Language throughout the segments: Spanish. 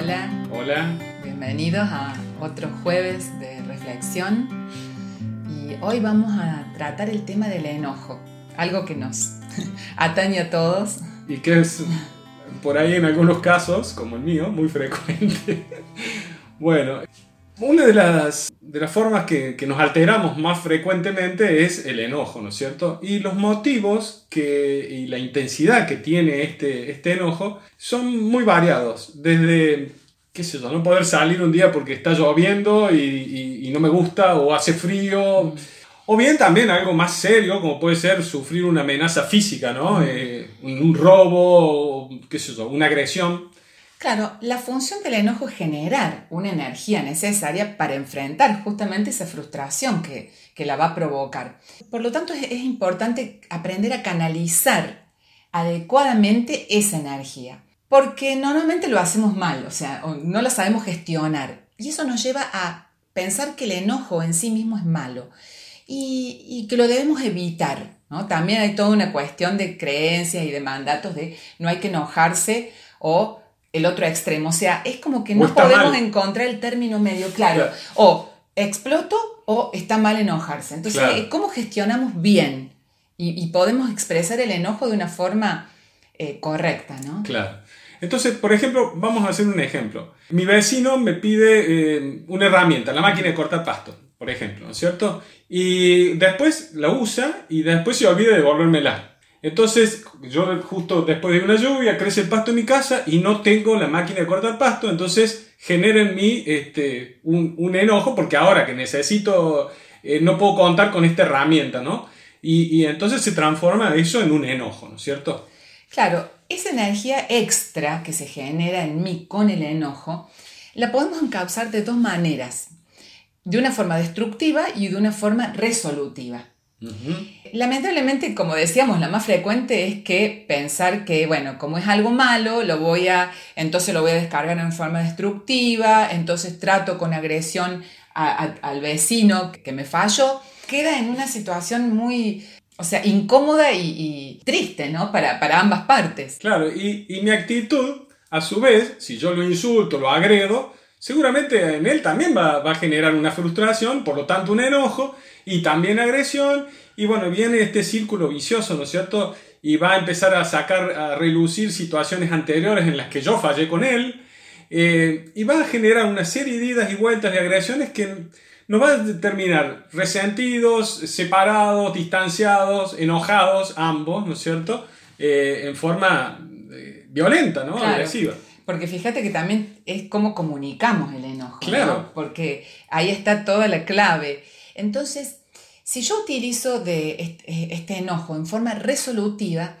Hola. Hola. Bienvenidos a otro jueves de reflexión. Y hoy vamos a tratar el tema del enojo, algo que nos atañe a todos. Y que es por ahí en algunos casos, como el mío, muy frecuente. bueno, una de las, de las formas que, que, nos alteramos más frecuentemente es el enojo, ¿no es cierto? Y los motivos que, y la intensidad que tiene este, este enojo son muy variados. Desde, qué sé yo, no poder salir un día porque está lloviendo y, y, y no me gusta o hace frío. O bien también algo más serio, como puede ser sufrir una amenaza física, ¿no? Eh, un, robo, qué sé yo, una agresión. Claro, la función del enojo es generar una energía necesaria para enfrentar justamente esa frustración que, que la va a provocar. Por lo tanto, es, importante aprender a canalizar adecuadamente esa energía, porque normalmente lo hacemos mal, o sea, no la sabemos gestionar. Y eso nos lleva a pensar que el enojo en sí mismo es malo y, y que lo debemos evitar. ¿no? También hay toda una cuestión de creencias y de mandatos de no hay que enojarse o el otro extremo. O sea, es como que no podemos mal. encontrar el término medio claro. claro. O exploto o está mal enojarse. Entonces, claro. ¿cómo gestionamos bien? Y, y, podemos expresar el enojo de una forma eh, correcta, ¿no? Claro. Entonces, por ejemplo, vamos a hacer un ejemplo. Mi vecino me pide eh, una herramienta, la máquina de cortar pasto, por ejemplo, ¿no es cierto? Y después la usa y después se olvida de devolvérmela. Entonces, yo justo después de una lluvia crece el pasto en mi casa y no tengo la máquina de cortar pasto, entonces genera en mí este, un, enojo porque ahora que necesito, eh, no puedo contar con esta herramienta, ¿no? Y, y, entonces se transforma eso en un enojo, ¿no es cierto? Claro, esa energía extra que se genera en mí con el enojo, la podemos encauzar de dos maneras, de una forma destructiva y de una forma resolutiva. Uh -huh. Lamentablemente, como decíamos, la más frecuente es que pensar que, bueno, como es algo malo, lo voy a, entonces lo voy a descargar en forma destructiva, entonces trato con agresión a, a, al vecino que me falló, queda en una situación muy, o sea, incómoda y, y triste, ¿no? Para, para, ambas partes. Claro, y, y mi actitud, a su vez, si yo lo insulto, lo agredo, seguramente en él también va, va, a generar una frustración, por lo tanto un enojo y también agresión. Y bueno, viene este círculo vicioso, ¿no es cierto? Y va a empezar a sacar, a relucir situaciones anteriores en las que yo fallé con él. Eh, y va a generar una serie de idas y vueltas de agresiones que nos va a terminar resentidos, separados, distanciados, enojados, ambos, ¿no es cierto? Eh, en forma eh, violenta, ¿no? Claro. Agresiva. Porque fíjate que también es cómo comunicamos el enojo. Claro. ¿no? Porque ahí está toda la clave. Entonces, si yo utilizo de este enojo en forma resolutiva,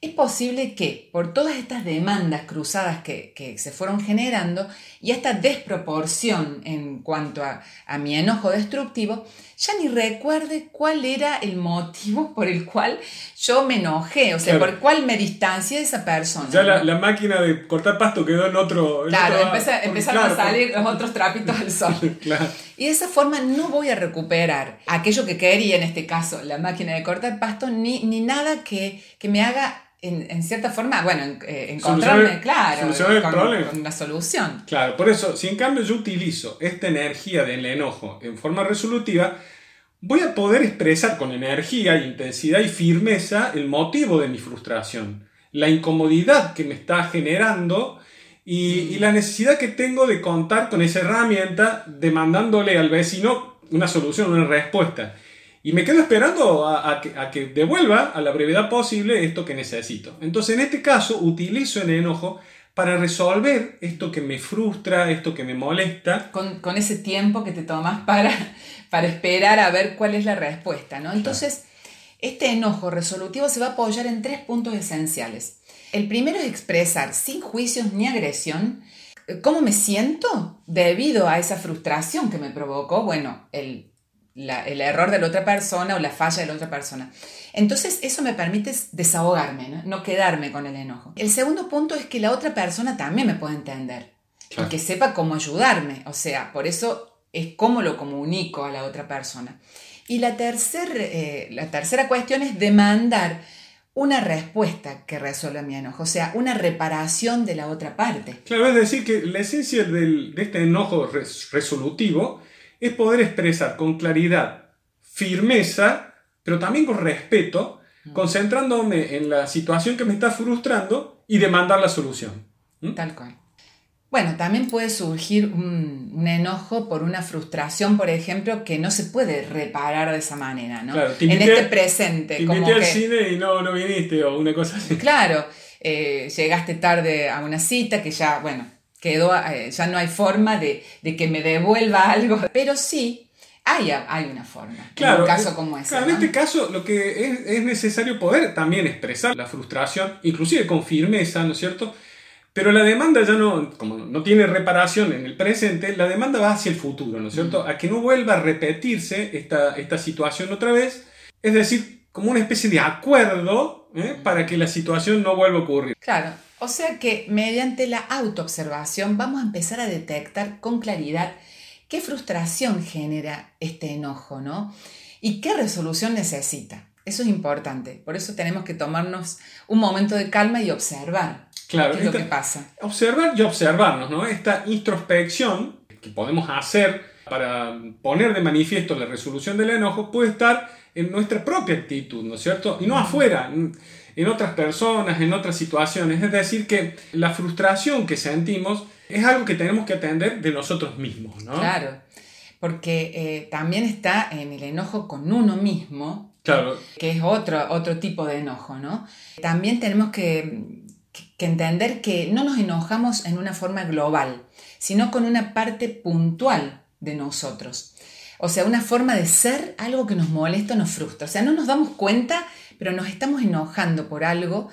es posible que por todas estas demandas cruzadas que, que, se fueron generando y esta desproporción en cuanto a, a, mi enojo destructivo, ya ni recuerde cuál era el motivo por el cual yo me enojé, o sea, claro. por el cual me distancié de esa persona. Ya la, la, máquina de cortar pasto quedó en otro... En claro, otro, por, empezaron claro, a salir por... los otros trapitos al sol. claro. Y de esa forma no voy a recuperar aquello que quería, en este caso, la máquina de cortar pasto, ni, ni nada que, que me haga en, en, cierta forma, bueno, eh, encontrarme, solucionar, claro, solucionar con, problema. con, una solución. Claro, por eso, si en cambio yo utilizo esta energía del enojo en forma resolutiva, voy a poder expresar con energía, intensidad y firmeza el motivo de mi frustración, la incomodidad que me está generando y, y la necesidad que tengo de contar con esa herramienta demandándole al vecino una solución, una respuesta. Y me quedo esperando a, a, que, a, que, devuelva a la brevedad posible esto que necesito. Entonces, en este caso, utilizo el enojo para resolver esto que me frustra, esto que me molesta. Con, con ese tiempo que te tomas para, para esperar a ver cuál es la respuesta, ¿no? Entonces, este enojo resolutivo se va a apoyar en tres puntos esenciales. El primero es expresar sin juicios ni agresión cómo me siento debido a esa frustración que me provocó, bueno, el la, el error de la otra persona o la falla de la otra persona. Entonces eso me permite desahogarme, ¿no? no quedarme con el enojo. El segundo punto es que la otra persona también me puede entender claro. y que sepa cómo ayudarme. O sea, por eso es cómo lo comunico a la otra persona. Y la, tercer, eh, la tercera cuestión es demandar una respuesta que resuelva mi enojo, o sea, una reparación de la otra parte. Claro, es decir, que la esencia de este enojo resolutivo es poder expresar con claridad, firmeza, pero también con respeto, mm. concentrándome en la situación que me está frustrando y demandar la solución. Tal cual. Bueno, también puede surgir un, enojo por una frustración, por ejemplo, que no se puede reparar de esa manera, ¿no? Claro, en este presente. Te invité al cine y no, no viniste o una cosa así. Claro, eh, llegaste tarde a una cita que ya, bueno, quedó, eh, ya no hay forma de, que me devuelva algo, pero sí hay, hay una forma. Claro, en un caso como ese. Claro, en este caso lo que es, es necesario poder también expresar la frustración, inclusive con firmeza, ¿no es cierto? Pero la demanda ya no, como no tiene reparación en el presente, la demanda va hacia el futuro, ¿no es cierto? A que no vuelva a repetirse esta, esta situación otra vez. Es decir, como una especie de acuerdo ¿eh? para que la situación no vuelva a ocurrir. Claro, o sea que mediante la autoobservación vamos a empezar a detectar con claridad qué frustración genera este enojo, ¿no? Y qué resolución necesita. Eso es importante. Por eso tenemos que tomarnos un momento de calma y observar Claro, ¿Qué es lo que pasa? Observar y observarnos, ¿no? Esta introspección que podemos hacer para poner de manifiesto la resolución del enojo puede estar en nuestra propia actitud, ¿no es cierto? Y no afuera, en otras personas, en otras situaciones. Es decir, que la frustración que sentimos es algo que tenemos que atender de nosotros mismos, ¿no? Claro, porque eh, también está en el enojo con uno mismo, claro. que es otro, otro tipo de enojo, ¿no? También tenemos que que entender que no nos enojamos en una forma global, sino con una parte puntual de nosotros. O sea, una forma de ser algo que nos molesta, nos frustra. O sea, no nos damos cuenta, pero nos estamos enojando por algo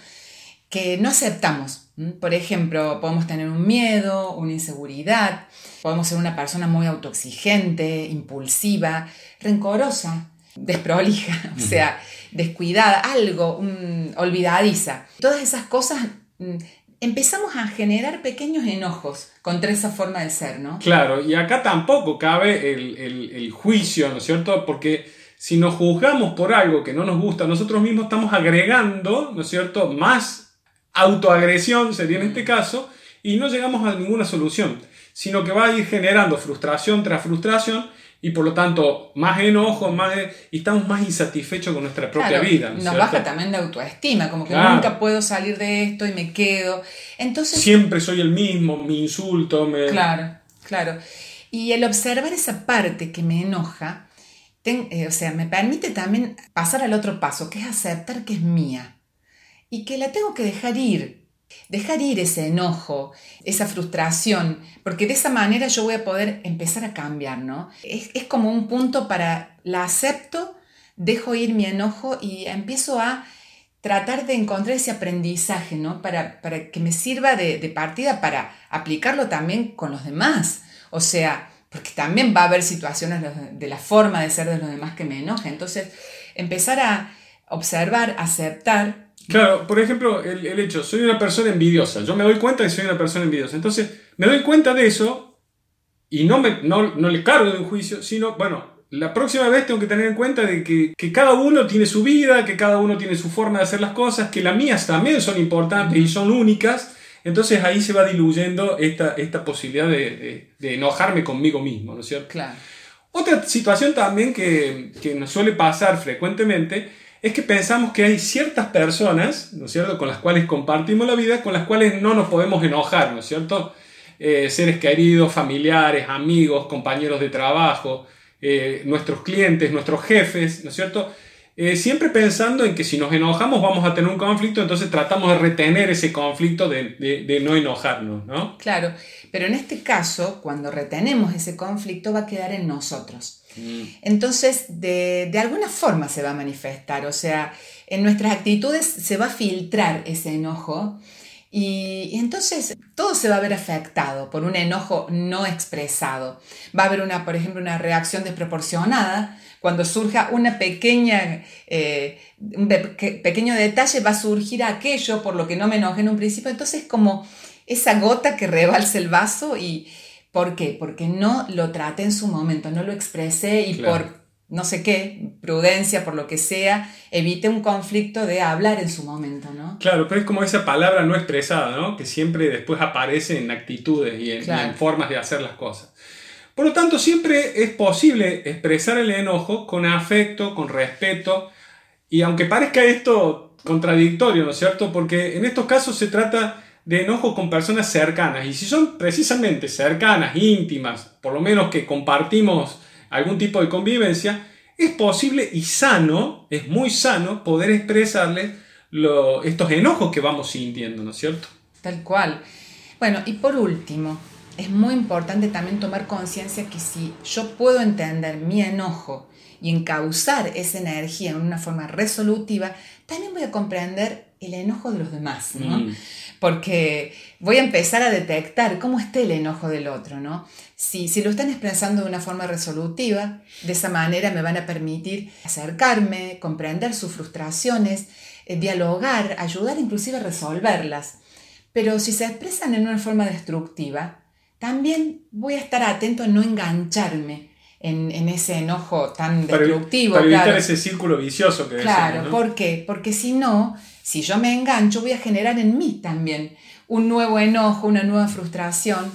que no aceptamos. Por ejemplo, podemos tener un miedo, una inseguridad, podemos ser una persona muy autoexigente, impulsiva, rencorosa, desprolija, o sea, descuidada, algo, olvidadiza. Todas esas cosas Mm, empezamos a generar pequeños enojos contra esa forma de ser, ¿no? Claro, y acá tampoco cabe el, juicio, ¿no es cierto? Porque si nos juzgamos por algo que no nos gusta nosotros mismos, estamos agregando, ¿no es cierto?, más autoagresión, sería en este caso, y no llegamos a ninguna solución, sino que va a ir generando frustración tras frustración y por lo tanto más enojo, más y estamos más insatisfechos con nuestra propia vida. nos baja también de autoestima, como que nunca puedo salir de esto y me quedo. Entonces siempre soy el mismo, me insulto, me Claro, claro. Y el observar esa parte que me enoja, eh, o sea, me permite también pasar al otro paso, que es aceptar que es mía y que la tengo que dejar ir, Dejar ir ese enojo, esa frustración, porque de esa manera yo voy a poder empezar a cambiar, ¿no? Es, como un punto para, la acepto, dejo ir mi enojo y empiezo a tratar de encontrar ese aprendizaje, ¿no? Para, que me sirva de, partida para aplicarlo también con los demás. O sea, porque también va a haber situaciones de la forma de ser de los demás que me enojen. Entonces, empezar a observar, aceptar Claro, por ejemplo, el, hecho, soy una persona envidiosa, yo me doy cuenta de que soy una persona envidiosa, entonces me doy cuenta de eso y no, me, no, le cargo de un juicio, sino, bueno, la próxima vez tengo que tener en cuenta de que, cada uno tiene su vida, que cada uno tiene su forma de hacer las cosas, que las mías también son importantes y son únicas, entonces ahí se va diluyendo esta, esta posibilidad de, enojarme conmigo mismo, ¿no es cierto? Claro. Otra situación también que, que nos suele pasar frecuentemente es que pensamos que hay ciertas personas, ¿no es cierto?, con las cuales compartimos la vida, con las cuales no nos podemos enojar, ¿no es cierto? Eh, seres queridos, familiares, amigos, compañeros de trabajo, eh, nuestros clientes, nuestros jefes, ¿no es cierto? Eh, siempre pensando en que si nos enojamos vamos a tener un conflicto, entonces tratamos de retener ese conflicto de, de no enojarnos, ¿no? Claro, pero en este caso, cuando retenemos ese conflicto va a quedar en nosotros. Mm. Entonces, de, alguna forma se va a manifestar, o sea, en nuestras actitudes se va a filtrar ese enojo y, entonces todo se va a ver afectado por un enojo no expresado. Va a haber, una, por ejemplo, una reacción desproporcionada. Cuando surja una pequeña, eh, un pequeño detalle, va a surgir aquello por lo que no me enojé en un principio. Entonces, como esa gota que rebalsa el vaso y, ¿Por qué? Porque no lo traté en su momento, no lo expresé y por no sé qué, prudencia, por lo que sea, evite un conflicto de hablar en su momento, ¿no? Claro, pero es como esa palabra no expresada, ¿no? Que siempre después aparece en actitudes y en, formas de hacer las cosas. Por lo tanto, siempre es posible expresar el enojo con afecto, con respeto, y aunque parezca esto contradictorio, ¿no es cierto? Porque en estos casos se trata de enojo con personas cercanas, y si son precisamente cercanas, íntimas, por lo menos que compartimos algún tipo de convivencia, es posible y sano, es muy sano poder expresarle estos enojos que vamos sintiendo, ¿no es cierto? Tal cual. Bueno, y por último, es muy importante también tomar conciencia que si yo puedo entender mi enojo y encauzar esa energía en una forma resolutiva, también voy a comprender el enojo de los demás, ¿no? Mm. Porque voy a empezar a detectar cómo está el enojo del otro, ¿no? Si, si lo están expresando de una forma resolutiva, de esa manera me van a permitir acercarme, comprender sus frustraciones, eh, dialogar, ayudar inclusive a resolverlas. Pero si se expresan en una forma destructiva, también voy a estar atento a no engancharme en, ese enojo tan destructivo. Para evitar ese círculo vicioso que Claro, ¿por qué? Porque si no, si yo me engancho, voy a generar en mí también un nuevo enojo, una nueva frustración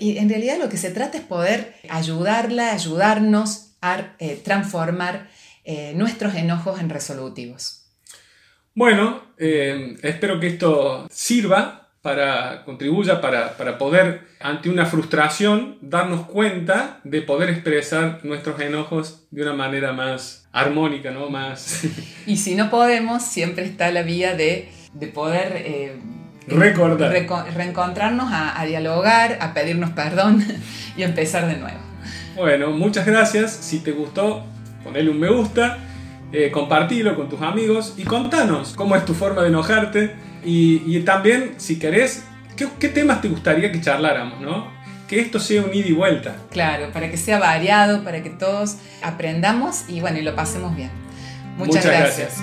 y en realidad lo que se trata es poder ayudarla, ayudarnos a eh, transformar eh, nuestros enojos en resolutivos. Bueno, eh, espero que esto sirva para, contribuya para, para, poder, ante una frustración, darnos cuenta de poder expresar nuestros enojos de una manera más armónica, ¿no? Más... y si no podemos, siempre está la vía de, de poder Recordar. reencontrarnos a, dialogar, a pedirnos perdón y empezar de nuevo. Bueno, muchas gracias. Si te gustó, ponle un me gusta, eh, compartilo con tus amigos y contanos cómo es tu forma de enojarte. Y, también, si querés, ¿qué, temas te gustaría que charláramos, no? Que esto sea un ida y vuelta. Claro, para que sea variado, para que todos aprendamos y bueno, y lo pasemos bien. Muchas, gracias.